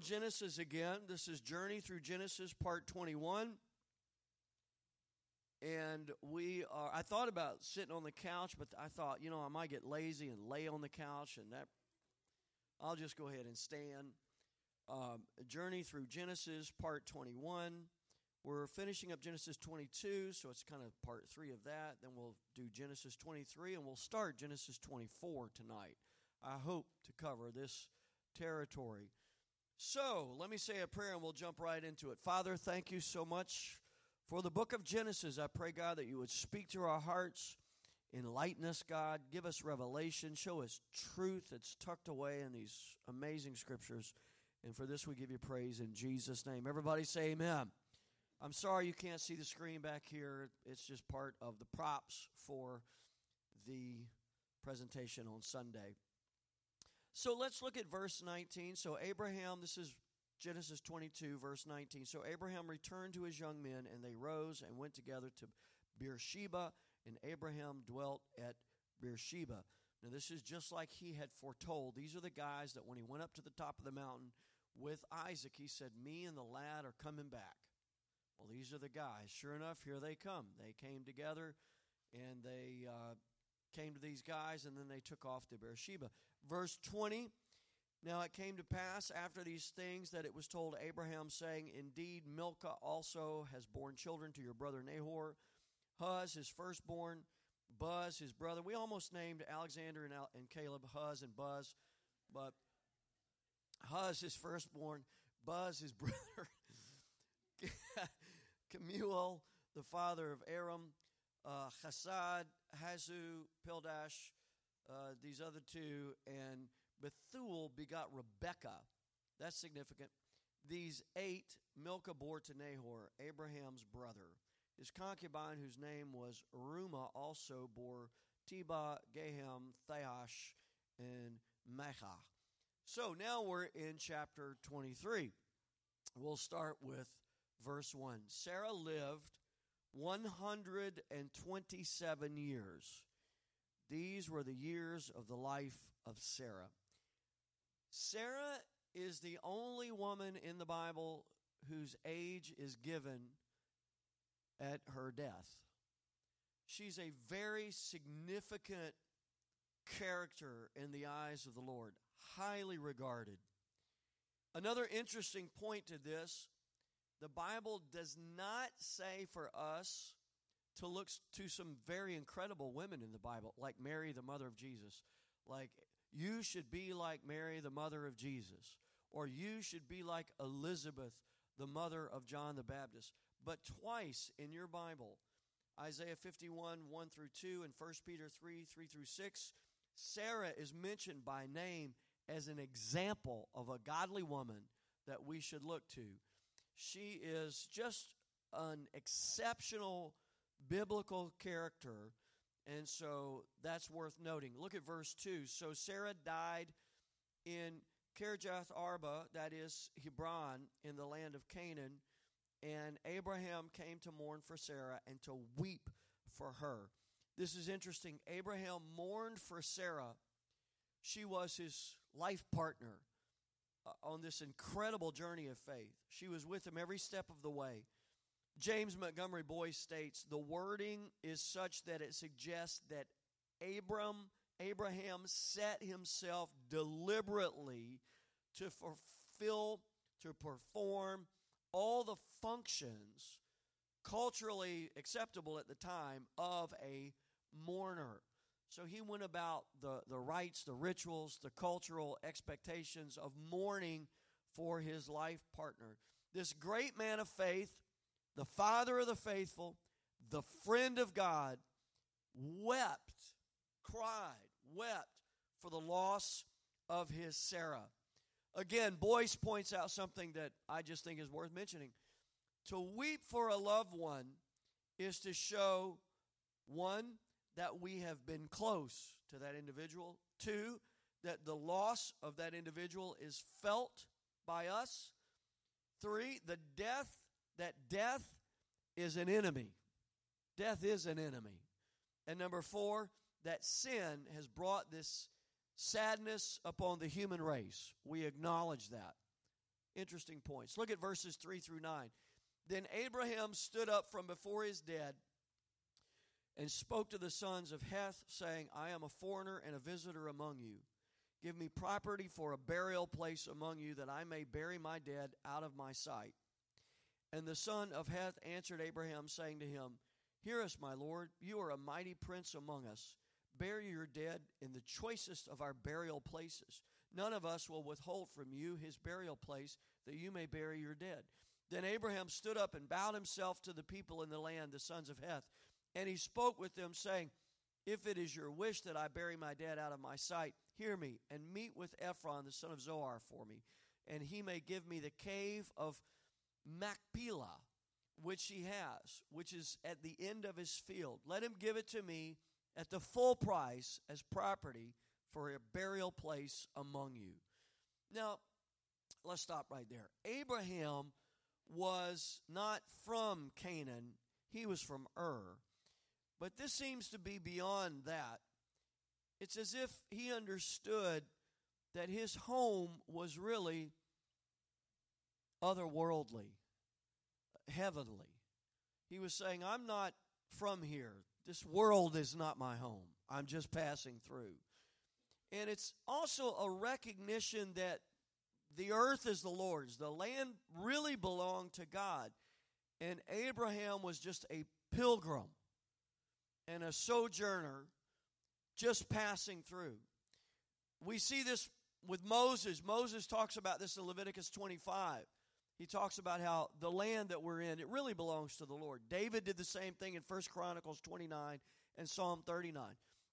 Genesis again. This is Journey Through Genesis, part 21. And we are, I thought about sitting on the couch, but I thought, you know, I might get lazy and lay on the couch, and that, I'll just go ahead and stand. Um, Journey Through Genesis, part 21. We're finishing up Genesis 22, so it's kind of part three of that. Then we'll do Genesis 23, and we'll start Genesis 24 tonight. I hope to cover this territory. So let me say a prayer and we'll jump right into it. Father, thank you so much for the book of Genesis. I pray, God, that you would speak to our hearts, enlighten us, God, give us revelation, show us truth that's tucked away in these amazing scriptures. And for this, we give you praise in Jesus' name. Everybody say amen. I'm sorry you can't see the screen back here. It's just part of the props for the presentation on Sunday. So let's look at verse 19. So, Abraham, this is Genesis 22, verse 19. So, Abraham returned to his young men, and they rose and went together to Beersheba, and Abraham dwelt at Beersheba. Now, this is just like he had foretold. These are the guys that when he went up to the top of the mountain with Isaac, he said, Me and the lad are coming back. Well, these are the guys. Sure enough, here they come. They came together and they uh, came to these guys, and then they took off to Beersheba. Verse 20 Now it came to pass after these things that it was told Abraham, saying, Indeed, Milcah also has borne children to your brother Nahor. Huz, his firstborn, Buzz, his brother. We almost named Alexander and, Al- and Caleb Huz and Buzz, but Huz, his firstborn, Buzz, his brother, Kemuel, the father of Aram, uh, Chesed, Hazo, Pildash, uh, these other two, and Bethuel begot Rebekah. That's significant. These eight Milcah bore to Nahor, Abraham's brother. His concubine, whose name was Reumah, also bore Tebah, Gaham, Thahash, and Maachah. So now we're in chapter 23. We'll start with verse 1. Sarah lived 127 years. These were the years of the life of Sarah. Sarah is the only woman in the Bible whose age is given at her death. She's a very significant character in the eyes of the Lord, highly regarded. Another interesting point to this the Bible does not say for us to look to some very incredible women in the Bible, like Mary, the mother of Jesus. Like, you should be like Mary, the mother of Jesus. Or you should be like Elizabeth, the mother of John the Baptist. But twice in your Bible, Isaiah 51, 1 through 2, and 1 Peter 3, 3 through 6, Sarah is mentioned by name as an example of a godly woman that we should look to. She is just an exceptional biblical character, and so that's worth noting. Look at verse 2. So Sarah died in Kirjath Arba, that is Hebron, in the land of Canaan, and Abraham came to mourn for Sarah and to weep for her. This is interesting. Abraham mourned for Sarah. She was his life partner. Uh, on this incredible journey of faith. She was with him every step of the way. James Montgomery Boice states the wording is such that it suggests that Abram Abraham set himself deliberately to fulfill to perform all the functions culturally acceptable at the time of a mourner. So he went about the, the rites, the rituals, the cultural expectations of mourning for his life partner. This great man of faith, the father of the faithful, the friend of God, wept, cried, wept for the loss of his Sarah. Again, Boice points out something that I just think is worth mentioning. To weep for a loved one is to show one, that we have been close to that individual. Two, that the loss of that individual is felt by us. Three, the death, that death is an enemy. Death is an enemy. And number four, that sin has brought this sadness upon the human race. We acknowledge that. interesting points. Look at verses 3 through 9. Then Abraham stood up from before his dead and spoke to the sons of Heth, saying, I am a foreigner and a visitor among you. Give me property for a burial place among you, that I may bury my dead out of my sight. And the son of Heth answered Abraham, saying to him, Hear us, my lord, you are a mighty prince among us. Bury your dead in the choicest of our burial places. None of us will withhold from you his burial place, that you may bury your dead. Then Abraham stood up and bowed himself to the people in the land, the sons of Heth, and he spoke with them, saying, If it is your wish that I bury my dead out of my sight, hear me, and meet with Ephron, the son of Zohar, for me, and he may give me the cave of Machpelah, which he has, which is at the end of his field. Let him give it to me at the full price as property for a burial place among you. Now, let's stop right there. Abraham was not from Canaan, he was from Ur. But this seems to be beyond that. It's as if he understood that his home was really otherworldly, heavenly. He was saying, I'm not from here. This world is not my home. I'm just passing through. And it's also a recognition that the earth is the Lord's. The land really belonged to God. And Abraham was just a pilgrim and a sojourner just passing through. We see this with Moses. Moses talks about this in Leviticus 25. He talks about how the land that we're in, it really belongs to the Lord. David did the same thing in 1 Chronicles 29 and Psalm 39.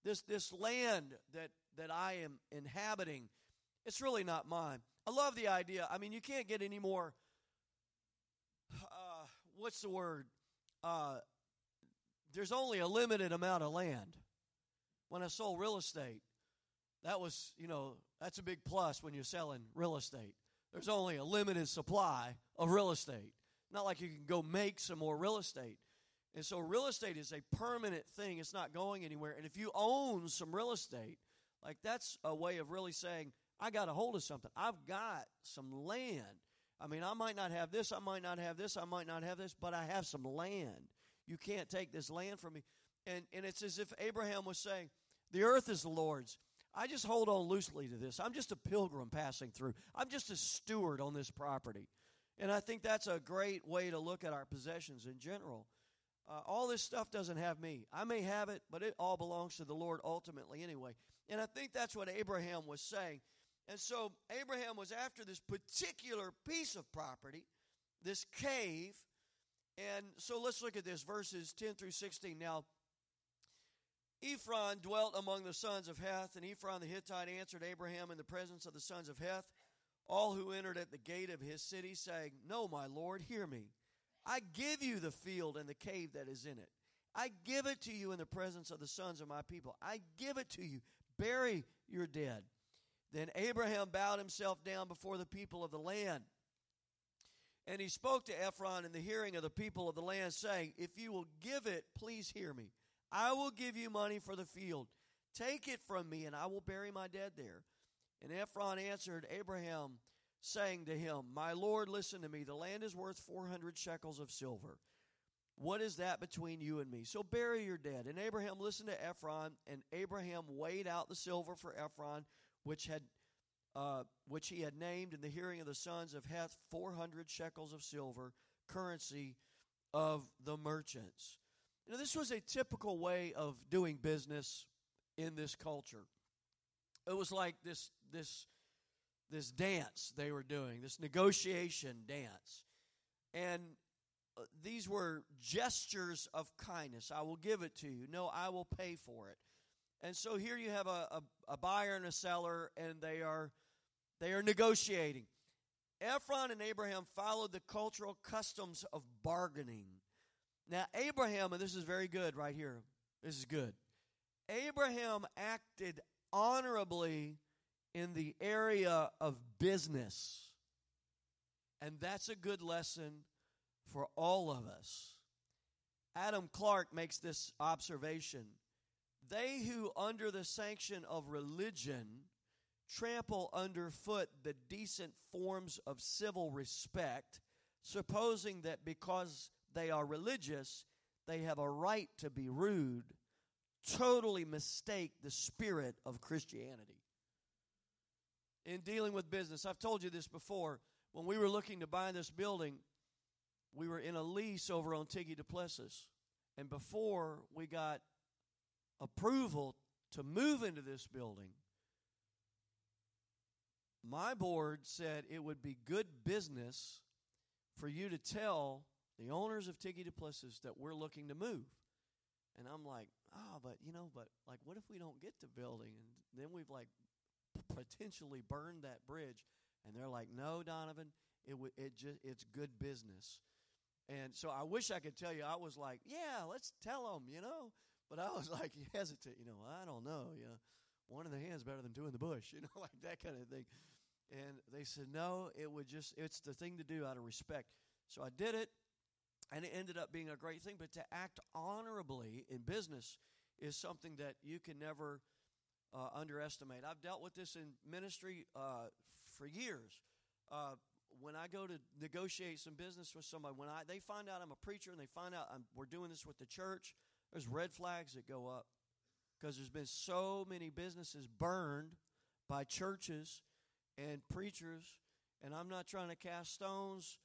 This, this land that, that I am inhabiting, it's really not mine. I love the idea. I mean, you can't get any more, uh, what's the word? Uh, there's only a limited amount of land. When I sold real estate, that was, you know, that's a big plus when you're selling real estate. There's only a limited supply of real estate. Not like you can go make some more real estate. And so real estate is a permanent thing. It's not going anywhere. And if you own some real estate, like that's a way of really saying, I got a hold of something. I've got some land. I mean, I might not have this, I might not have this, I might not have this, but I have some land. You can't take this land from me. And, and it's as if Abraham was saying, The earth is the Lord's. I just hold on loosely to this. I'm just a pilgrim passing through, I'm just a steward on this property. And I think that's a great way to look at our possessions in general. Uh, all this stuff doesn't have me. I may have it, but it all belongs to the Lord ultimately anyway. And I think that's what Abraham was saying. And so Abraham was after this particular piece of property, this cave. And so let's look at this verses 10 through 16. Now, Ephron dwelt among the sons of Heth, and Ephron the Hittite answered Abraham in the presence of the sons of Heth, all who entered at the gate of his city, saying, No, my Lord, hear me. I give you the field and the cave that is in it. I give it to you in the presence of the sons of my people. I give it to you. Bury your dead. Then Abraham bowed himself down before the people of the land. And he spoke to Ephron in the hearing of the people of the land, saying, If you will give it, please hear me. I will give you money for the field. Take it from me, and I will bury my dead there. And Ephron answered Abraham, saying to him, My Lord, listen to me. The land is worth 400 shekels of silver. What is that between you and me? So bury your dead. And Abraham listened to Ephron, and Abraham weighed out the silver for Ephron which had uh, which he had named in the hearing of the sons of Heth 400 shekels of silver, currency of the merchants. You know, this was a typical way of doing business in this culture. It was like this this this dance they were doing, this negotiation dance. And uh, these were gestures of kindness. I will give it to you. No, I will pay for it. And so here you have a, a, a, buyer and a seller, and they are they are negotiating. Ephron and Abraham followed the cultural customs of bargaining. Now, Abraham, and this is very good right here. This is good. Abraham acted honorably in the area of business. And that's a good lesson for all of us. Adam Clarke makes this observation they who, under the sanction of religion, trample underfoot the decent forms of civil respect, supposing that because they are religious, they have a right to be rude, totally mistake the spirit of Christianity. In dealing with business, I've told you this before. When we were looking to buy this building, we were in a lease over on Tiggy Duplessis. And before we got approval to move into this building, my board said it would be good business for you to tell the owners of Tiggy Duplessis that we're looking to move. And I'm like, oh, but you know, but like, what if we don't get the building? And then we've like potentially burned that bridge. And they're like, no, Donovan, it w- it just it's good business. And so I wish I could tell you, I was like, yeah, let's tell them, you know. But I was like hesitant, you know. I don't know, you know. One in the hand's better than two in the bush, you know, like that kind of thing. And they said, no, it would just, it's the thing to do out of respect. So I did it, and it ended up being a great thing. But to act honorably in business is something that you can never uh, underestimate. I've dealt with this in ministry uh, for years. Uh, when I go to negotiate some business with somebody, when I they find out I'm a preacher and they find out I'm, we're doing this with the church, there's red flags that go up because there's been so many businesses burned by churches and preachers, and I'm not trying to cast stones.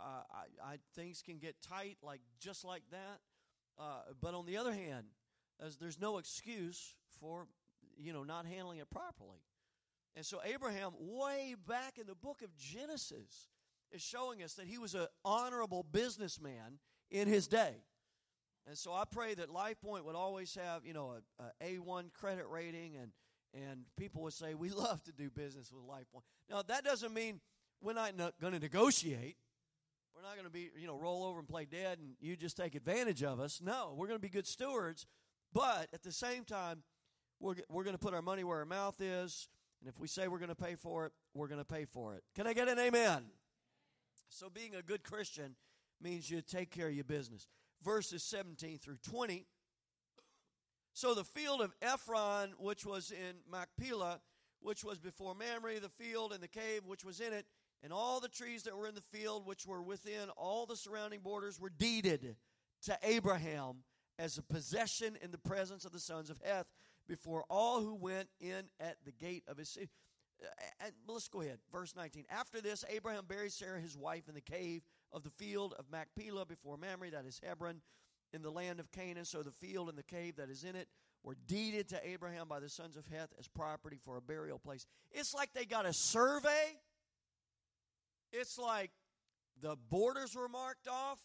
Uh, I, I, things can get tight, like just like that. Uh, but on the other hand, as there's no excuse for you know not handling it properly. And so Abraham, way back in the book of Genesis, is showing us that he was an honorable businessman in his day. And so I pray that LifePoint would always have, you know, a a A1 credit rating and and people would say, We love to do business with LifePoint. Now, that doesn't mean we're not going to negotiate. We're not going to be, you know, roll over and play dead and you just take advantage of us. No, we're going to be good stewards. But at the same time, we're, we're going to put our money where our mouth is. And if we say we're going to pay for it, we're going to pay for it. Can I get an amen? So, being a good Christian means you take care of your business. Verses 17 through 20 so the field of Ephron, which was in Machpelah, which was before Mamre, the field and the cave which was in it, and all the trees that were in the field which were within all the surrounding borders were deeded to Abraham as a possession in the presence of the sons of Heth before all who went in at the gate of his city. Uh, and let's go ahead. Verse 19. After this, Abraham buried Sarah, his wife, in the cave of the field of Machpelah before Mamre, that is Hebron in the land of Canaan. So the field and the cave that is in it were deeded to Abraham by the sons of Heth as property for a burial place. It's like they got a survey. It's like the borders were marked off.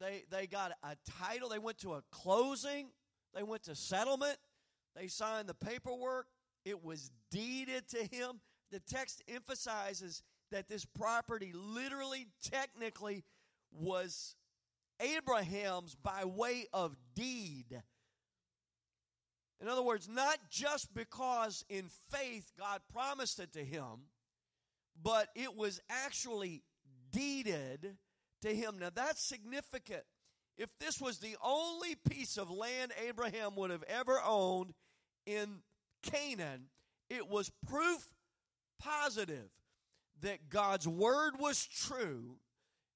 They, they got a title. They went to a closing. They went to settlement. They signed the paperwork. It was deeded to him. The text emphasizes that this property literally, technically, was Abraham's by way of deed. In other words, not just because in faith God promised it to him, but it was actually deeded to him. Now that's significant. If this was the only piece of land Abraham would have ever owned in Canaan, it was proof positive that God's word was true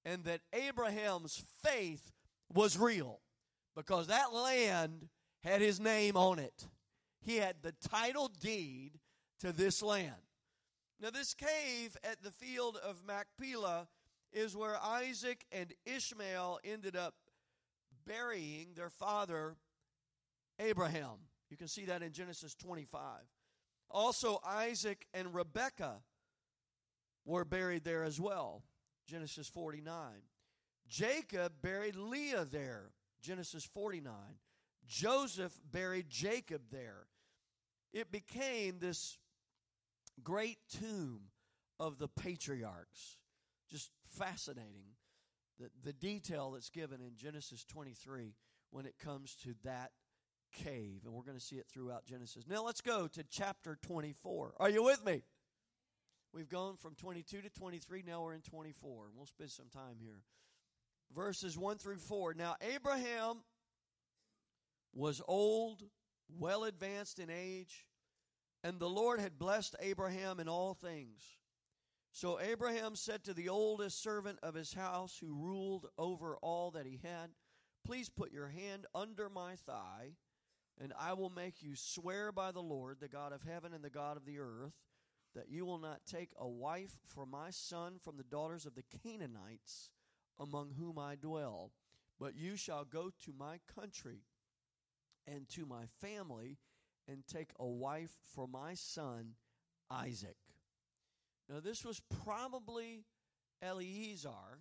and that Abraham's faith was real because that land had his name on it. He had the title deed to this land. Now, this cave at the field of Machpelah is where Isaac and Ishmael ended up burying their father Abraham. You can see that in Genesis 25. Also, Isaac and Rebekah were buried there as well. Genesis 49. Jacob buried Leah there, Genesis 49. Joseph buried Jacob there. It became this great tomb of the patriarchs. Just fascinating. The, the detail that's given in Genesis 23 when it comes to that cave. And we're going to see it throughout Genesis. Now let's go to chapter 24. Are you with me? We've gone from 22 to 23. Now we're in 24. We'll spend some time here. Verses 1 through 4. Now, Abraham was old, well advanced in age, And the Lord had blessed Abraham in all things. So Abraham said to the oldest servant of his house, who ruled over all that he had, Please put your hand under my thigh, and I will make you swear by the Lord, the God of heaven and the God of the earth, that you will not take a wife for my son from the daughters of the Canaanites among whom I dwell, but you shall go to my country and to my family and take a wife for my son Isaac. Now, this was probably Eliezer,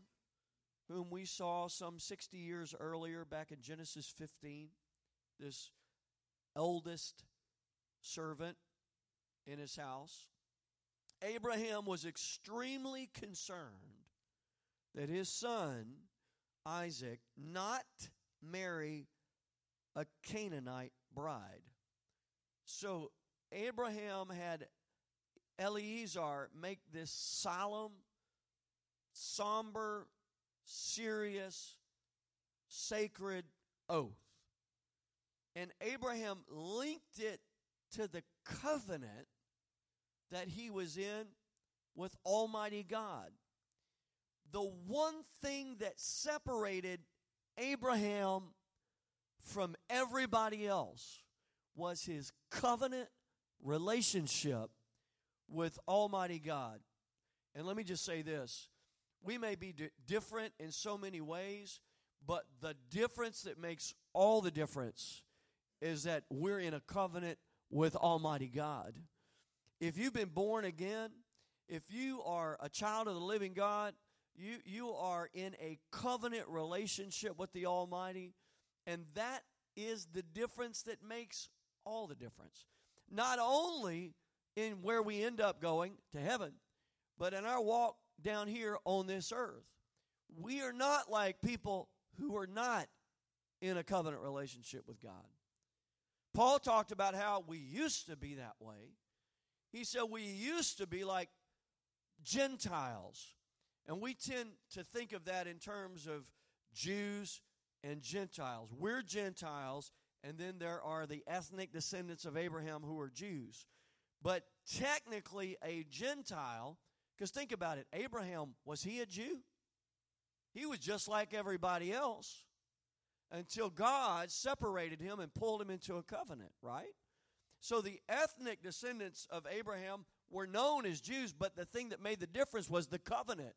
whom we saw some 60 years earlier back in Genesis 15, this eldest servant in his house. Abraham was extremely concerned that his son, Isaac, not marry a Canaanite bride. So Abraham had Eliezer make this solemn, somber, serious, sacred oath. And Abraham linked it to the covenant that he was in with Almighty God. The one thing that separated Abraham from everybody else was his covenant relationship with Almighty God. And let me just say this we may be d- different in so many ways, but the difference that makes all the difference is that we're in a covenant with Almighty God. If you've been born again, if you are a child of the living God, you, you are in a covenant relationship with the Almighty, and that is the difference that makes all the difference. Not only in where we end up going to heaven, but in our walk down here on this earth. We are not like people who are not in a covenant relationship with God. Paul talked about how we used to be that way. He said we used to be like Gentiles. And we tend to think of that in terms of Jews and Gentiles. We're Gentiles, and then there are the ethnic descendants of Abraham who are Jews. But technically, a Gentile, because think about it Abraham, was he a Jew? He was just like everybody else until God separated him and pulled him into a covenant, right? So the ethnic descendants of Abraham were known as Jews, but the thing that made the difference was the covenant.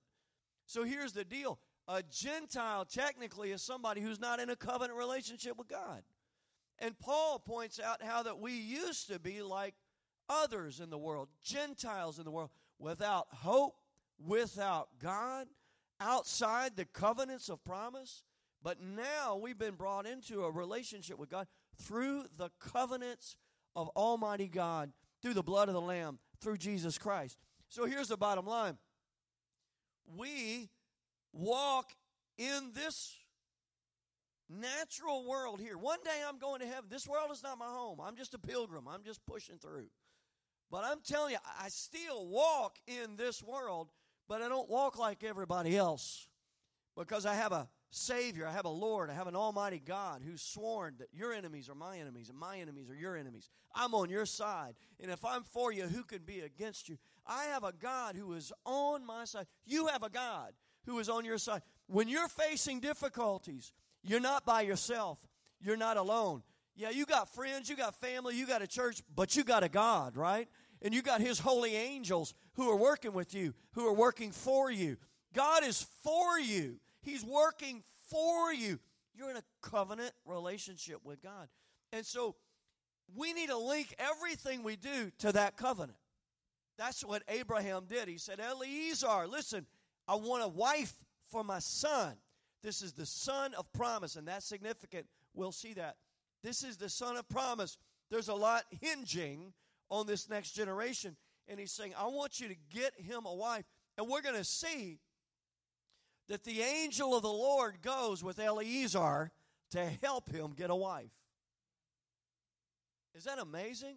So here's the deal a Gentile technically is somebody who's not in a covenant relationship with God. And Paul points out how that we used to be like others in the world, Gentiles in the world, without hope, without God, outside the covenants of promise. But now we've been brought into a relationship with God through the covenants of Almighty God, through the blood of the Lamb, through Jesus Christ. So here's the bottom line we walk in this natural world here. One day I'm going to heaven. This world is not my home. I'm just a pilgrim. I'm just pushing through. But I'm telling you, I still walk in this world, but I don't walk like everybody else because I have a Savior, I have a Lord, I have an Almighty God who's sworn that your enemies are my enemies and my enemies are your enemies. I'm on your side. And if I'm for you, who can be against you? I have a God who is on my side. You have a God who is on your side. When you're facing difficulties, you're not by yourself. You're not alone. Yeah, you got friends, you got family, you got a church, but you got a God, right? And you got His holy angels who are working with you, who are working for you. God is for you, He's working for you. You're in a covenant relationship with God. And so we need to link everything we do to that covenant. That's what Abraham did. He said, Eliezer, listen, I want a wife for my son. This is the son of promise, and that's significant. We'll see that. This is the son of promise. There's a lot hinging on this next generation. And he's saying, I want you to get him a wife. And we're going to see that the angel of the Lord goes with Eleazar to help him get a wife. Is that amazing?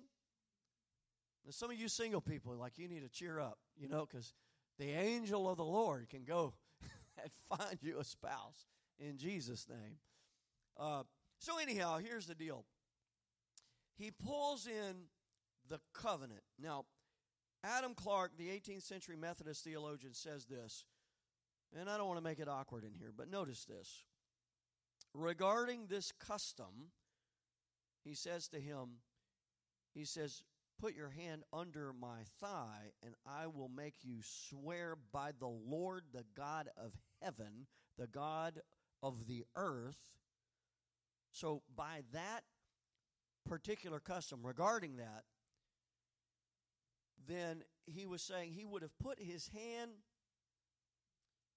Now, some of you single people, like, you need to cheer up, you know, because the angel of the Lord can go find you a spouse in Jesus' name. Uh, so, anyhow, here's the deal. He pulls in the covenant. Now, Adam Clarke, the 18th century Methodist theologian, says this, and I don't want to make it awkward in here, but notice this. Regarding this custom, he says to him, he says, Put your hand under my thigh, and I will make you swear by the Lord, the God of heaven, the God of the earth. So, by that particular custom, regarding that, then he was saying he would have put his hand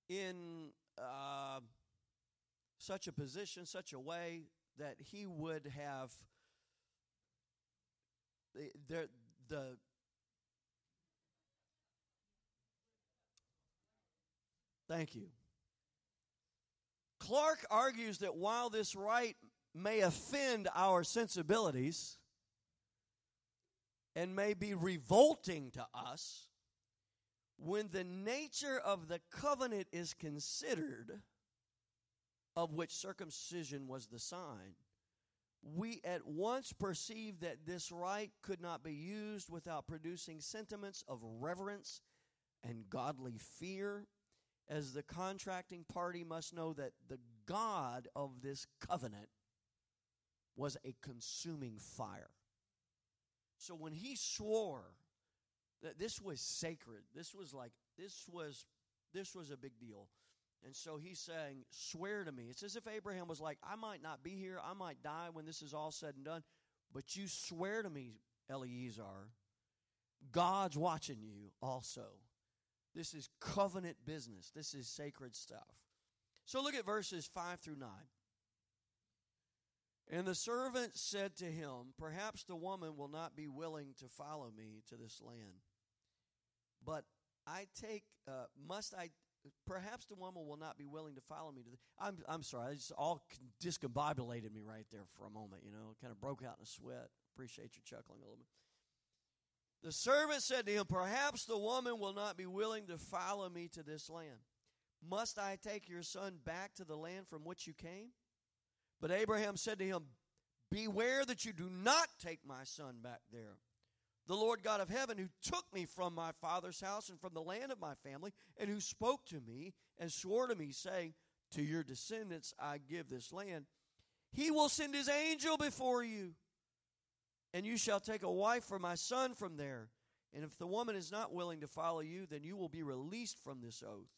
in uh, such a position, such a way that he would have the, the, Thank you. Clarke argues that while this rite may offend our sensibilities and may be revolting to us, when the nature of the covenant is considered, of which circumcision was the sign, we at once perceive that this rite could not be used without producing sentiments of reverence and godly fear, as the contracting party must know that the God of this covenant was a consuming fire. So when he swore that this was sacred, this was like this was this was a big deal. And so he's saying, Swear to me. It's as if Abraham was like, I might not be here. I might die when this is all said and done. But you swear to me, Eleazar, God's watching you also. This is covenant business, this is sacred stuff. So look at verses 5 through 9. And the servant said to him, Perhaps the woman will not be willing to follow me to this land. But I take, uh, must I perhaps the woman will not be willing to follow me to the I'm I'm sorry, I just all discombobulated me right there for a moment, you know, kind of broke out in a sweat. Appreciate you chuckling a little bit. The servant said to him, Perhaps the woman will not be willing to follow me to this land. Must I take your son back to the land from which you came? But Abraham said to him, Beware that you do not take my son back there the Lord God of heaven, who took me from my father's house and from the land of my family, and who spoke to me and swore to me, saying, To your descendants I give this land, he will send his angel before you, and you shall take a wife for my son from there. And if the woman is not willing to follow you, then you will be released from this oath.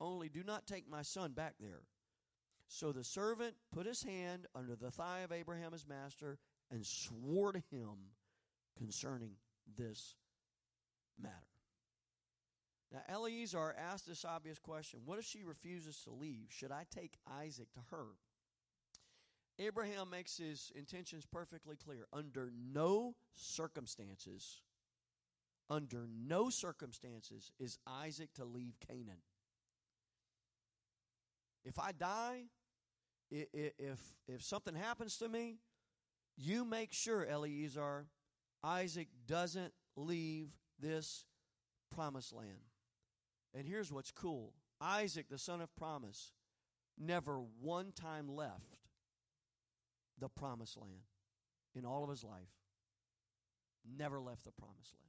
Only do not take my son back there. So the servant put his hand under the thigh of Abraham his master and swore to him concerning this matter. Now, Eleazar asked this obvious question What if she refuses to leave? Should I take Isaac to her? Abraham makes his intentions perfectly clear. Under no circumstances, under no circumstances is Isaac to leave Canaan. If I die, if, if something happens to me, you make sure, Eleazar, Isaac doesn't leave this promised land. And here's what's cool Isaac, the son of promise, never one time left the promised land in all of his life. Never left the promised land.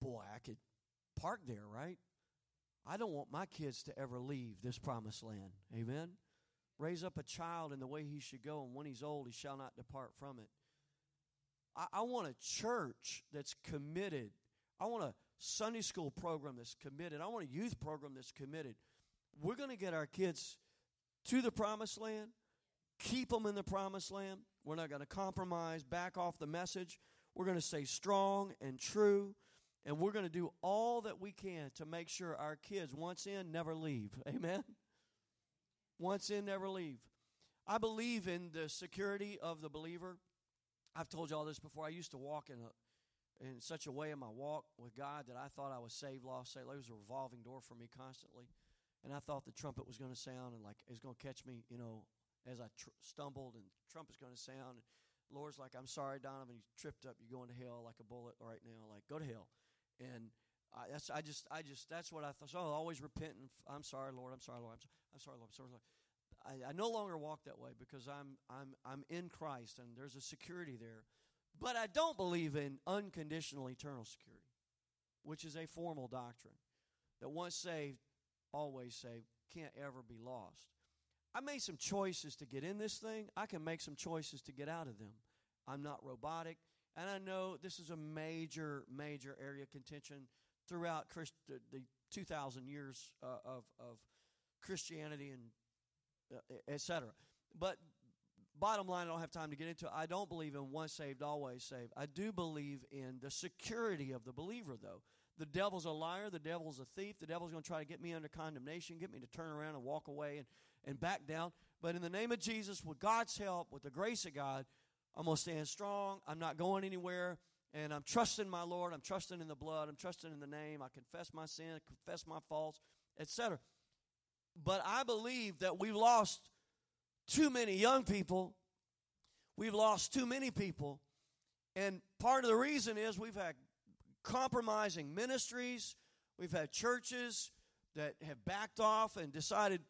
Boy, I could park there, right? I don't want my kids to ever leave this promised land. Amen? Raise up a child in the way he should go, and when he's old, he shall not depart from it. I, I want a church that's committed. I want a Sunday school program that's committed. I want a youth program that's committed. We're going to get our kids to the promised land, keep them in the promised land. We're not going to compromise, back off the message. We're going to stay strong and true, and we're going to do all that we can to make sure our kids, once in, never leave. Amen? Once in, never leave. I believe in the security of the believer. I've told you all this before. I used to walk in a in such a way in my walk with God that I thought I was saved, lost, saved. It was a revolving door for me constantly, and I thought the trumpet was going to sound and like it was going to catch me, you know, as I tr- stumbled, and trumpet's going to sound. And Lord's like, "I'm sorry, Donovan, you tripped up. You're going to hell like a bullet right now. Like, go to hell." And I, that's I just I just that's what I thought. So always repenting. I'm sorry, Lord. I'm sorry, Lord. I'm, sorry, I'm sorry, Lord. I'm sorry, Lord. I, I no longer walk that way because I'm I'm I'm in Christ and there's a security there. But I don't believe in unconditional eternal security, which is a formal doctrine that once saved, always saved, can't ever be lost. I made some choices to get in this thing. I can make some choices to get out of them. I'm not robotic. And I know this is a major, major area of contention throughout Christ, the, the 2,000 years uh, of, of Christianity and etc. But bottom line, I don't have time to get into it. I don't believe in once saved, always saved. I do believe in the security of the believer, though. The devil's a liar. The devil's a thief. The devil's going to try to get me under condemnation, get me to turn around and walk away and, and back down. But in the name of Jesus, with God's help, with the grace of God, I'm going to stand strong. I'm not going anywhere. And I'm trusting my Lord. I'm trusting in the blood. I'm trusting in the name. I confess my sin, I confess my faults, etc. But I believe that we've lost too many young people. We've lost too many people. And part of the reason is we've had compromising ministries. We've had churches that have backed off and decided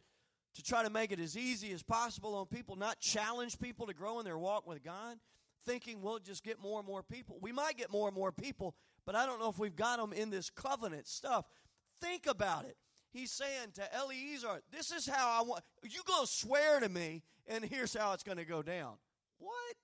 to try to make it as easy as possible on people, not challenge people to grow in their walk with God, thinking we'll just get more and more people. We might get more and more people, but I don't know if we've got them in this covenant stuff. Think about it. He's saying to Eliezer, This is how I want you going to swear to me, and here's how it's going to go down. What?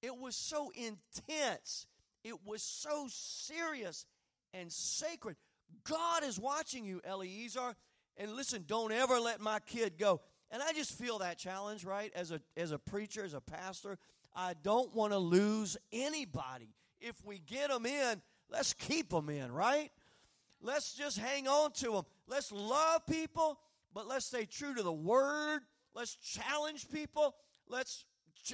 It was so intense. It was so serious and sacred. God is watching you, Eliezer. And listen, don't ever let my kid go. And I just feel that challenge, right? As a as a preacher, as a pastor, I don't want to lose anybody. If we get them in, let's keep them in, right? Let's just hang on to them. Let's love people, but let's stay true to the word. Let's challenge people. Let's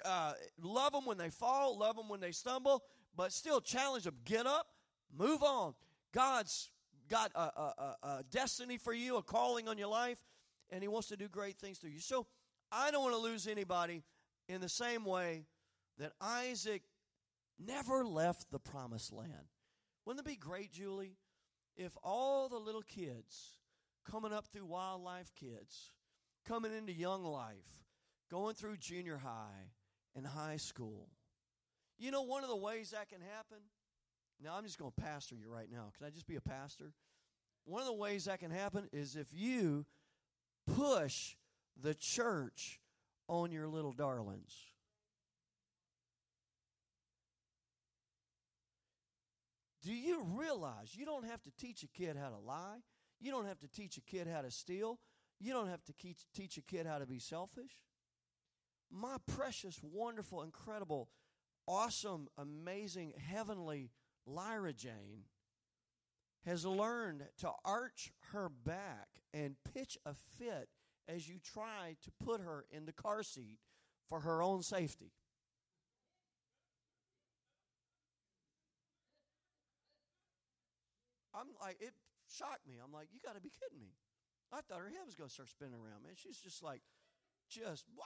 uh, love them when they fall, love them when they stumble, but still challenge them. Get up, move on. God's got a, a, a, destiny for you, a calling on your life, and He wants to do great things through you. So I don't want to lose anybody in the same way that Isaac never left the promised land. Wouldn't it be great, Julie, if all the little kids coming up through wildlife kids, coming into young life, going through junior high and high school, you know, one of the ways that can happen now, I'm just going to pastor you right now. Can I just be a pastor? One of the ways that can happen is if you push the church on your little darlings. Do you realize you don't have to teach a kid how to lie? You don't have to teach a kid how to steal. You don't have to teach, a kid how to be selfish. My precious, wonderful, incredible, awesome, amazing, heavenly Lyra Jane has learned to arch her back and pitch a fit as you try to put her in the car seat for her own safety. I'm like, it shocked me. I'm like, you got to be kidding me. I thought her head was going to start spinning around, man. She's just like, just, wah,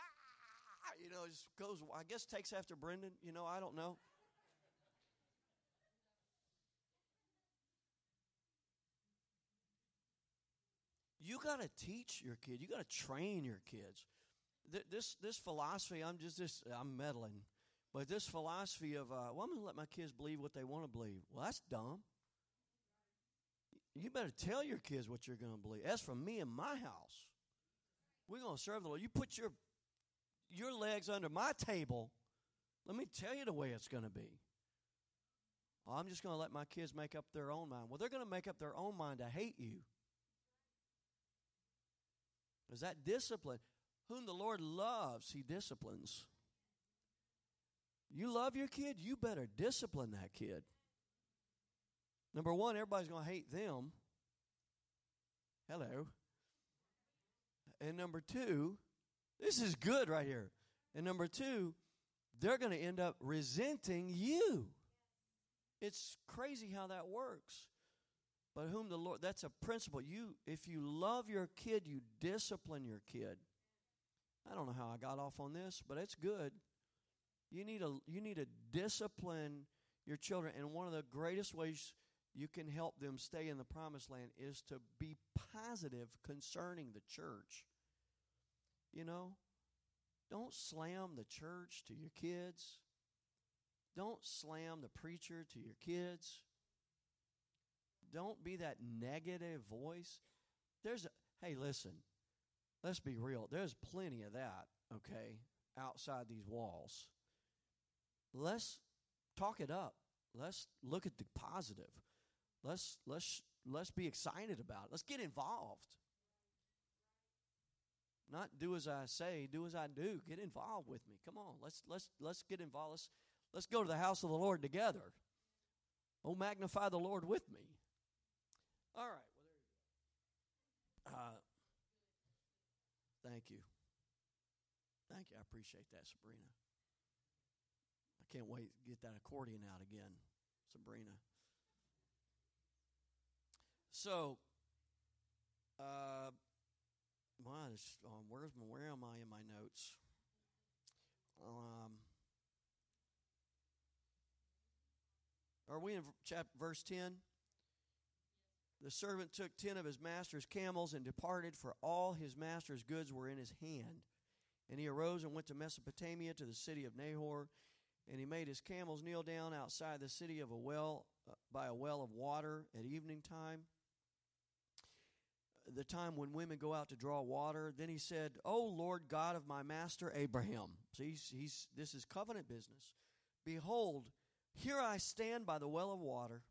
you know, just goes, I guess takes after Brendan. You know, I don't know. You got to teach your kid. You got to train your kids. This this philosophy, I'm just this I'm meddling, but this philosophy of uh, well, I'm gonna let my kids believe what they want to believe. Well, that's dumb. You better tell your kids what you're going to believe. As for me and my house, we're going to serve the Lord. You put your your legs under my table. Let me tell you the way it's going to be. Oh, I'm just going to let my kids make up their own mind. Well, they're going to make up their own mind to hate you. Is that discipline? Whom the Lord loves, He disciplines. You love your kid, you better discipline that kid. Number one, everybody's going to hate them. Hello. And number two, this is good right here. And number two, they're going to end up resenting you. It's crazy how that works. But whom the Lord, that's a principle. You, if you love your kid, you discipline your kid. I don't know how I got off on this, but it's good. You need a you need to discipline your children, and one of the greatest ways you can help them stay in the promised land is to be positive concerning the church. You know, don't slam the church to your kids. Don't slam the preacher to your kids. Don't be that negative voice. There's a, hey, listen, let's be real. There's plenty of that, okay, outside these walls. Let's talk it up. Let's look at the positive. Let's let's let's be excited about it. Let's get involved. Not do as I say, do as I do. Get involved with me. Come on, let's let's let's get involved. Let's let's go to the house of the Lord together. Oh, magnify the Lord with me. All right. Well, there you go. Uh, thank you. Thank you. I appreciate that, Sabrina. I can't wait to get that accordion out again, Sabrina. So, uh, um, where's my, where am I in my notes? Um, are we in chapter verse ten? The servant took ten of his master's camels and departed, for all his master's goods were in his hand. And he arose and went to Mesopotamia to the city of Nahor, and he made his camels kneel down outside the city of a well uh, by a well of water at evening time the time when women go out to draw water. Then he said, "O Lord God of my master Abraham." So he's, he's this is covenant business. Behold, here I stand by the well of water,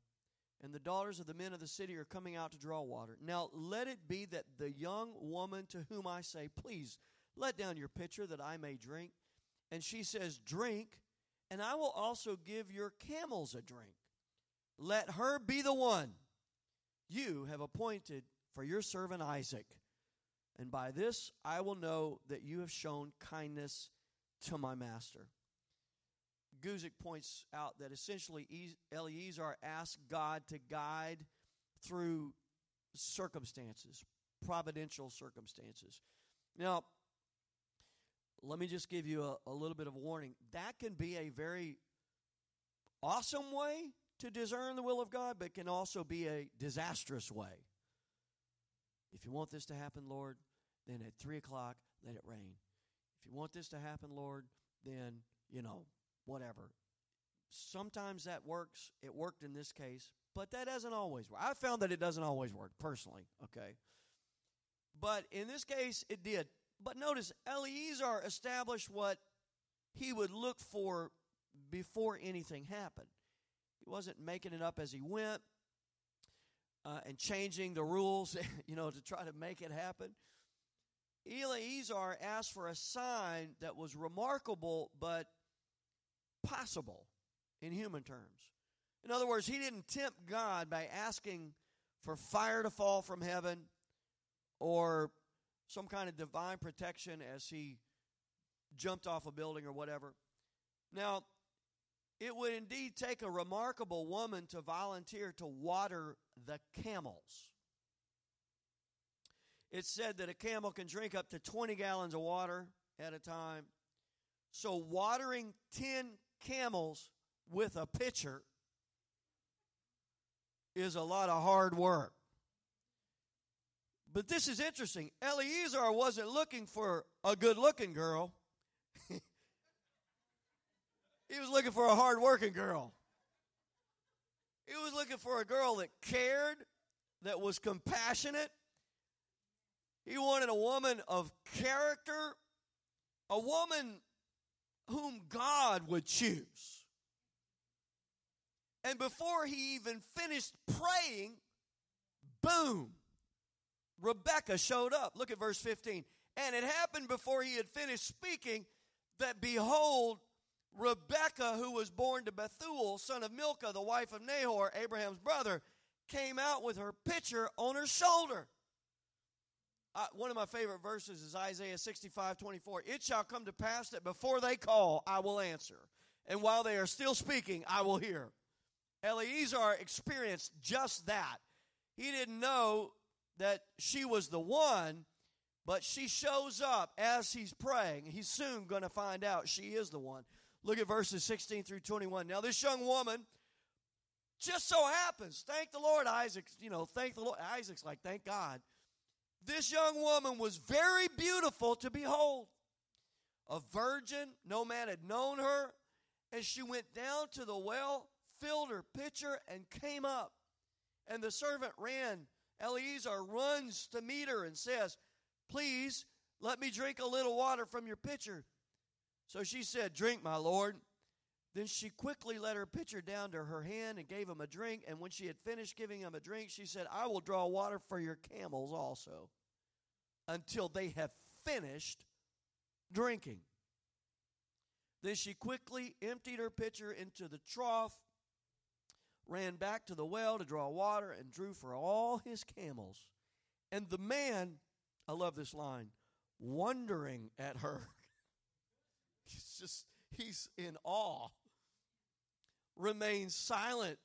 and the daughters of the men of the city are coming out to draw water. Now let it be that the young woman to whom I say, "Please let down your pitcher that I may drink," and she says, "Drink, and I will also give your camels a drink." Let her be the one you have appointed for your servant Isaac. And by this I will know that you have shown kindness to my master. Guzik points out that essentially Eliezer asked God to guide through circumstances, providential circumstances. Now, let me just give you a, a little bit of warning. That can be a very awesome way to discern the will of God, but can also be a disastrous way. If you want this to happen, Lord, then at 3 o'clock, let it rain. If you want this to happen, Lord, then, you know, whatever. Sometimes that works. It worked in this case, but that doesn't always work. I found that it doesn't always work, personally, okay? But in this case, it did. But notice, Eliezer established what he would look for before anything happened. He wasn't making it up as he went uh, and changing the rules, you know, to try to make it happen. Eleazar asked for a sign that was remarkable but possible in human terms. In other words, he didn't tempt God by asking for fire to fall from heaven or some kind of divine protection as he jumped off a building or whatever. Now, it would indeed take a remarkable woman to volunteer to water the camels. It said that a camel can drink up to 20 gallons of water at a time. So, watering 10 camels with a pitcher is a lot of hard work. But this is interesting. Eleazar wasn't looking for a good looking girl. He was looking for a hard working girl. He was looking for a girl that cared, that was compassionate. He wanted a woman of character, a woman whom God would choose. And before he even finished praying, boom, Rebecca showed up. Look at verse 15. And it happened before he had finished speaking that behold, Rebekah, who was born to Bethuel, son of Milcah, the wife of Nahor, Abraham's brother, came out with her pitcher on her shoulder. One of my favorite verses is Isaiah 65 24. It shall come to pass that before they call, I will answer. And while they are still speaking, I will hear. Eleazar experienced just that. He didn't know that she was the one, but she shows up as he's praying. He's soon going to find out she is the one. Look at verses 16 through 21. Now, this young woman just so happens, thank the Lord, Isaac, you know, thank the Lord. Isaac's like, thank God. This young woman was very beautiful to behold. A virgin, no man had known her, And she went down to the well, filled her pitcher, and came up. And the servant ran. Eleazar runs to meet her and says, Please let me drink a little water from your pitcher. So she said, Drink, my lord. Then she quickly let her pitcher down to her hand and gave him a drink. And when she had finished giving him a drink, she said, I will draw water for your camels also until they have finished drinking. Then she quickly emptied her pitcher into the trough, ran back to the well to draw water, and drew for all his camels. And the man, I love this line, wondering at her. just, he's in awe. Remained silent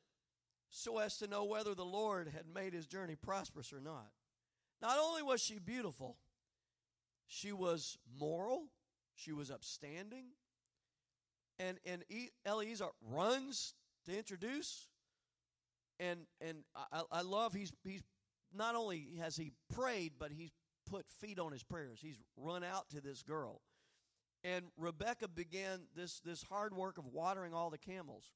so as to know whether the Lord had made his journey prosperous or not. Not only was she beautiful, she was moral, she was upstanding, and and Eliezer runs to introduce, and and I, I love he's he's not only has he prayed, but he's put feet on his prayers. He's run out to this girl, and Rebecca began this this hard work of watering all the camels,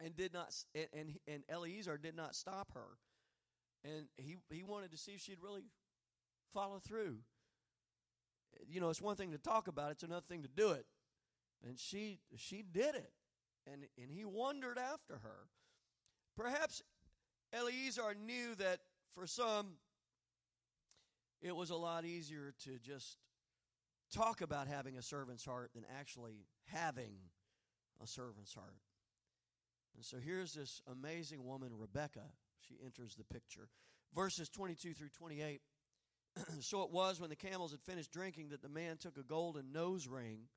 and did not and and Eliezer did not stop her, and he he wanted to see if she'd really follow through. You know, it's one thing to talk about; it's another thing to do it. And she she did it. And and he wondered after her. Perhaps Eleazar knew that for some it was a lot easier to just talk about having a servant's heart than actually having a servant's heart. And so here's this amazing woman, Rebecca. She enters the picture. Verses 22 through 28. so it was when the camels had finished drinking that the man took a golden nose ring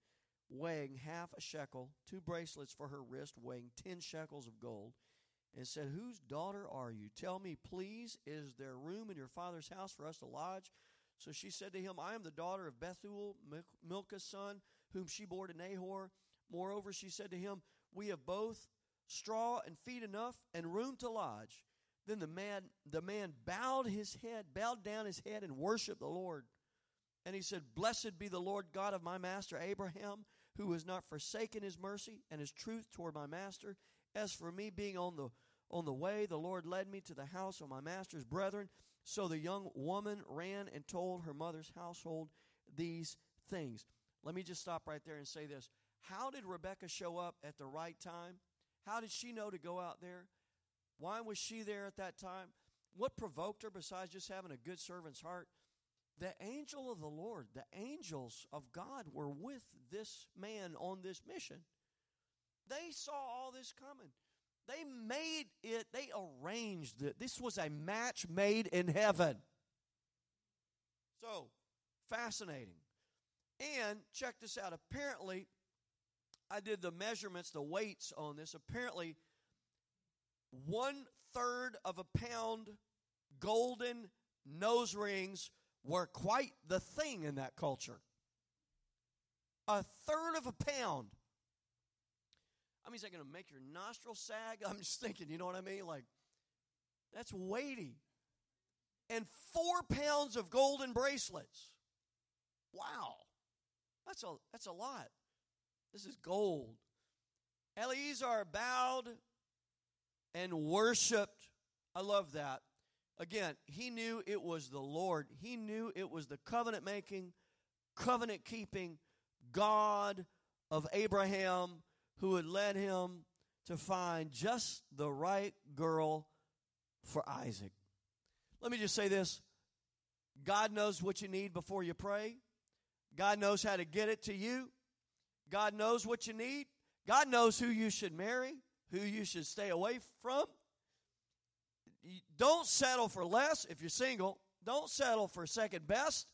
weighing half a shekel, two bracelets for her wrist, weighing ten shekels of gold, and said, Whose daughter are you? Tell me, please, is there room in your father's house for us to lodge? So she said to him, I am the daughter of Bethuel, Milcah's son, whom she bore to Nahor. Moreover, she said to him, We have both straw and feed enough and room to lodge. Then the man, the man bowed his head, bowed down his head, and worshiped the Lord. And he said, Blessed be the Lord God of my master Abraham, who has not forsaken his mercy and his truth toward my master. As for me being on the on the way, the Lord led me to the house of my master's brethren. So the young woman ran and told her mother's household these things. Let me just stop right there and say this. How did Rebecca show up at the right time? How did she know to go out there? Why was she there at that time? What provoked her besides just having a good servant's heart? the angel of the Lord, the angels of God were with this man on this mission. They saw all this coming. They made it, they arranged it. This was a match made in heaven. So, fascinating. And check this out. Apparently, I did the measurements, the weights on this. Apparently, one third of a pound golden nose rings were quite the thing in that culture. A third of a pound. I mean, is that going to make your nostrils sag? I'm just thinking, you know what I mean? Like, that's weighty. And four pounds of golden bracelets. Wow. That's a, that's a lot. This is gold. Eleazar bowed and worshiped. I love that. Again, he knew it was the Lord. He knew it was the covenant making, covenant keeping God of Abraham who had led him to find just the right girl for Isaac. Let me just say this God knows what you need before you pray, God knows how to get it to you, God knows what you need, God knows who you should marry, who you should stay away from don't settle for less if you're single. Don't settle for second best.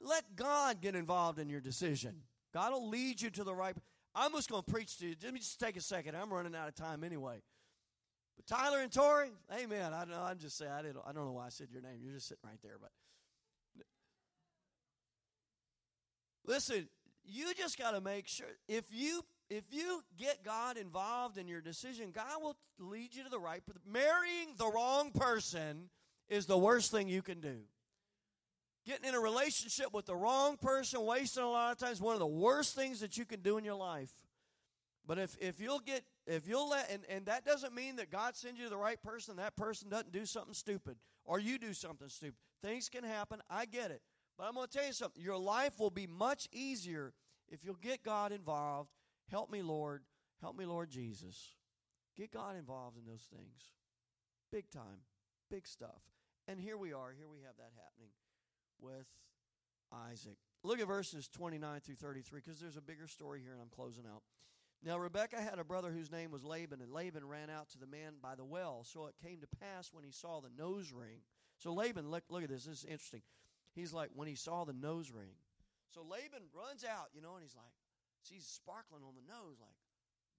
Let God get involved in your decision. God will lead you to the right. I'm just going to preach to you. Let me just take a second. I'm running out of time anyway. But Tyler and Tori, amen. I know. I'm just saying. I, didn't, I don't know why I said your name. You're just sitting right there. But listen, you just got to make sure if you if you get God involved in your decision, God will lead you to the right. Marrying the wrong person is the worst thing you can do. Getting in a relationship with the wrong person, wasting a lot of time, is one of the worst things that you can do in your life. But if, if you'll get if you'll let and, and that doesn't mean that God sends you the right person, that person doesn't do something stupid or you do something stupid. Things can happen. I get it. But I'm going to tell you something. Your life will be much easier if you'll get God involved. Help me, Lord. Help me, Lord Jesus. Get God involved in those things. Big time. Big stuff. And here we are. Here we have that happening with Isaac. Look at verses 29 through 33 because there's a bigger story here and I'm closing out. Now, Rebekah had a brother whose name was Laban, and Laban ran out to the man by the well. So it came to pass when he saw the nose ring. So Laban, look, look at this. This is interesting. He's like, when he saw the nose ring. So Laban runs out, you know, and he's like, sees sparkling on the nose, like,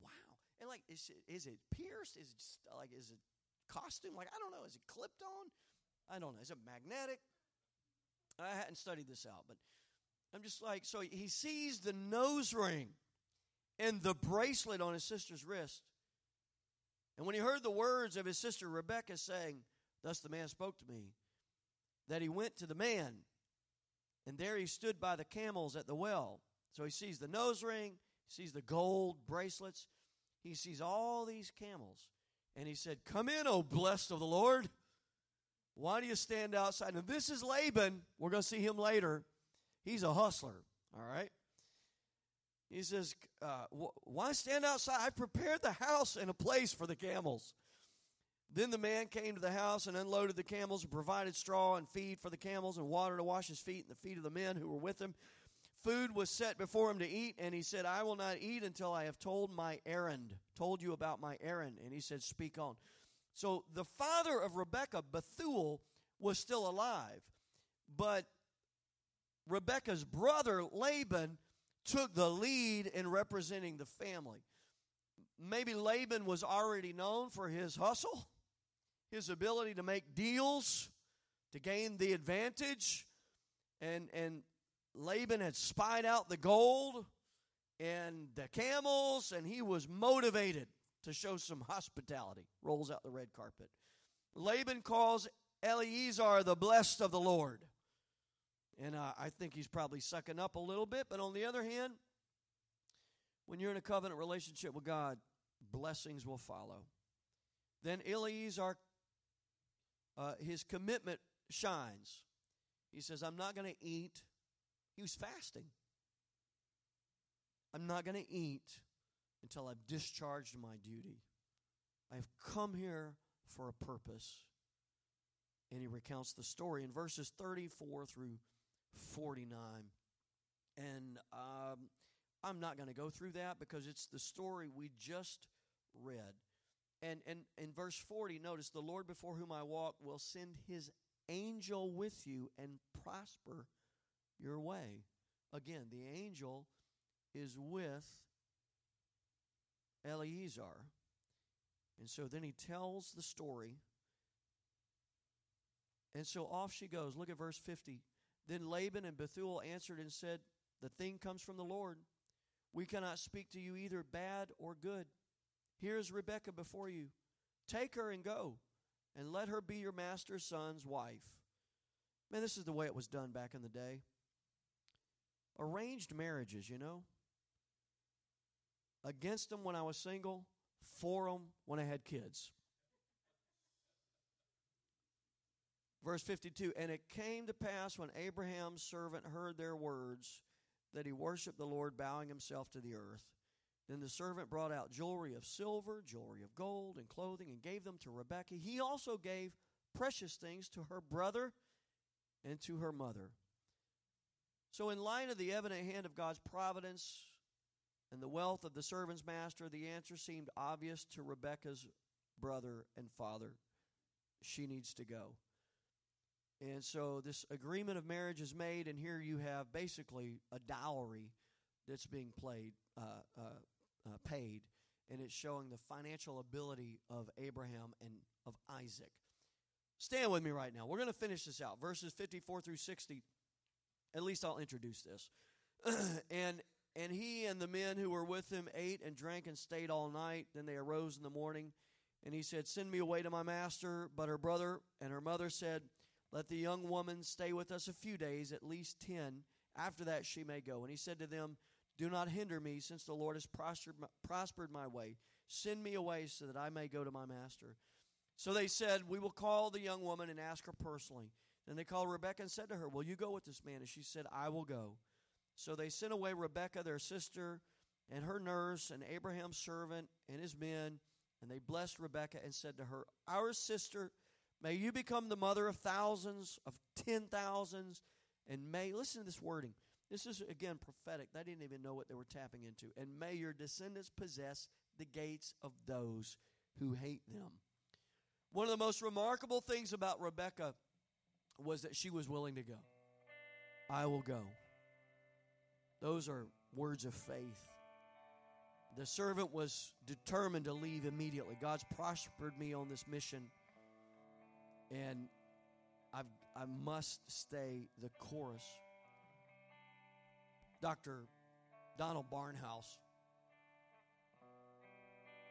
wow. And like, is it, is it pierced? Is it just, like, is it costume? Like, I don't know. Is it clipped on? I don't know. Is it magnetic? I hadn't studied this out, but I'm just like, so he sees the nose ring and the bracelet on his sister's wrist. And when he heard the words of his sister Rebekah saying, Thus the man spoke to me, that he went to the man, and there he stood by the camels at the well. So he sees the nose ring, he sees the gold bracelets, he sees all these camels. And he said, Come in, O blessed of the Lord. Why do you stand outside? Now, this is Laban. We're going to see him later. He's a hustler, all right? He says, uh, Why stand outside? I've prepared the house and a place for the camels. Then the man came to the house and unloaded the camels and provided straw and feed for the camels and water to wash his feet and the feet of the men who were with him. Food was set before him to eat, and he said, I will not eat until I have told my errand, told you about my errand. And he said, Speak on. So the father of Rebekah, Bethuel, was still alive, but Rebekah's brother, Laban, took the lead in representing the family. Maybe Laban was already known for his hustle, his ability to make deals, to gain the advantage. And, and Laban had spied out the gold and the camels, and he was motivated to show some hospitality. Rolls out the red carpet. Laban calls Eleazar the blessed of the Lord. And uh, I think he's probably sucking up a little bit. But on the other hand, when you're in a covenant relationship with God, blessings will follow. Then Eleazar, uh, his commitment shines. He says, I'm not going to eat. He was fasting. I'm not going to eat until I've discharged my duty. I've come here for a purpose. And he recounts the story in verses 34 through 49. And um, I'm not going to go through that because it's the story we just read. And, and in verse 40, notice the Lord before whom I walk will send his angel with you and prosper your way. Again, the angel is with Eleazar. And so then he tells the story. And so off she goes. Look at verse 50. Then Laban and Bethuel answered and said, The thing comes from the Lord. We cannot speak to you either bad or good. Here is Rebekah before you. Take her and go, and let her be your master's son's wife. Man, this is the way it was done back in the day. Arranged marriages, you know. Against them when I was single, for them when I had kids. Verse 52 And it came to pass when Abraham's servant heard their words that he worshiped the Lord, bowing himself to the earth. Then the servant brought out jewelry of silver, jewelry of gold, and clothing, and gave them to Rebekah. He also gave precious things to her brother and to her mother. So, in light of the evident hand of God's providence and the wealth of the servant's master, the answer seemed obvious to Rebecca's brother and father. She needs to go. And so this agreement of marriage is made, and here you have basically a dowry that's being played, uh, uh, uh, paid, and it's showing the financial ability of Abraham and of Isaac. Stand with me right now. We're going to finish this out. Verses 54 through 60. At least I'll introduce this. and and he and the men who were with him ate and drank and stayed all night. Then they arose in the morning, and he said, Send me away to my master. But her brother and her mother said, let the young woman stay with us a few days, at least ten. After that, she may go. And he said to them, Do not hinder me, since the Lord has prospered my, way. Send me away so that I may go to my master. So they said, We will call the young woman and ask her personally. Then they called Rebekah and said to her, Will you go with this man? And she said, I will go. So they sent away Rebekah, their sister, and her nurse, and Abraham's servant, and his men. And they blessed Rebekah and said to her, Our sister, may you become the mother of thousands, of ten thousands, and may, listen to this wording. This is, again, prophetic. They didn't even know what they were tapping into. And may your descendants possess the gates of those who hate them. One of the most remarkable things about Rebekah was that she was willing to go. I will go. Those are words of faith. The servant was determined to leave immediately. God's prospered me on this mission, and I've, I must stay the course. Dr. Donald Barnhouse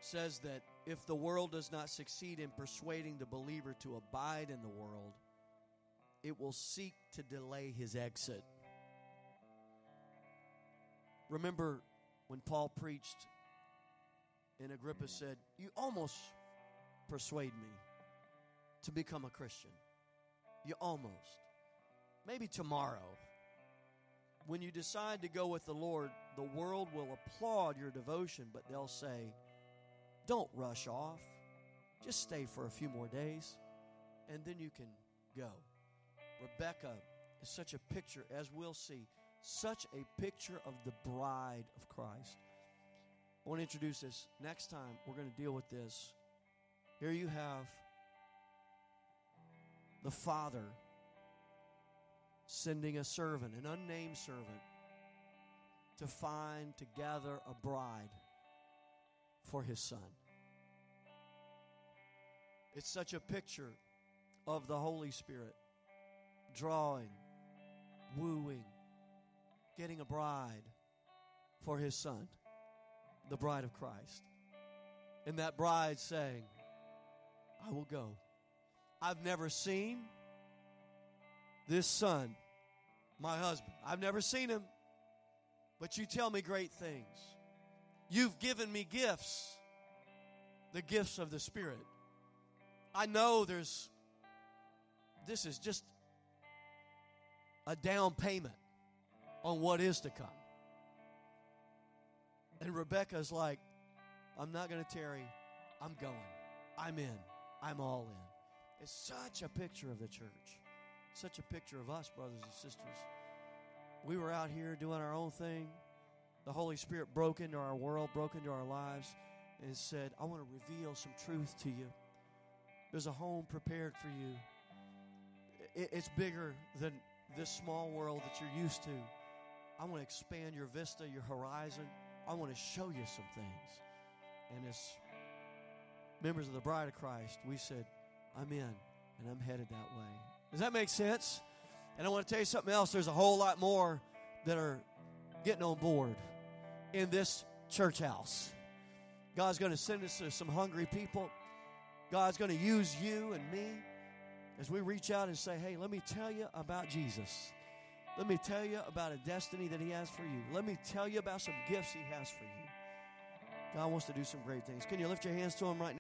says that if the world does not succeed in persuading the believer to abide in the world, it will seek to delay his exit. Remember when Paul preached and Agrippa said, You almost persuade me to become a Christian. You almost. Maybe tomorrow, when you decide to go with the Lord, the world will applaud your devotion, but they'll say, Don't rush off. Just stay for a few more days, and then you can go. Rebecca is such a picture, as we'll see, such a picture of the bride of Christ. I want to introduce this. Next time, we're going to deal with this. Here you have the Father sending a servant, an unnamed servant, to find, to gather a bride for his son. It's such a picture of the Holy Spirit drawing, wooing, getting a bride for his son, the bride of Christ. And that bride saying, I will go. I've never seen this son, my husband. I've never seen him, but you tell me great things. You've given me gifts, the gifts of the Spirit. I know there's, this is just a down payment on what is to come. And Rebecca's like, I'm not going to tarry. I'm going. I'm in. I'm all in. It's such a picture of the church. Such a picture of us, brothers and sisters. We were out here doing our own thing. The Holy Spirit broke into our world, broke into our lives, and said, I want to reveal some truth to you. There's a home prepared for you. It's bigger than this small world that you're used to. I want to expand your vista, your horizon. I want to show you some things. And as members of the bride of Christ, we said, I'm in and I'm headed that way. Does that make sense? And I want to tell you something else. There's a whole lot more that are getting on board in this church house. God's going to send us to some hungry people. God's going to use you and me as we reach out and say, hey, let me tell you about Jesus. Let me tell you about a destiny that He has for you. Let me tell you about some gifts He has for you. God wants to do some great things. Can you lift your hands to Him right now?